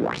What?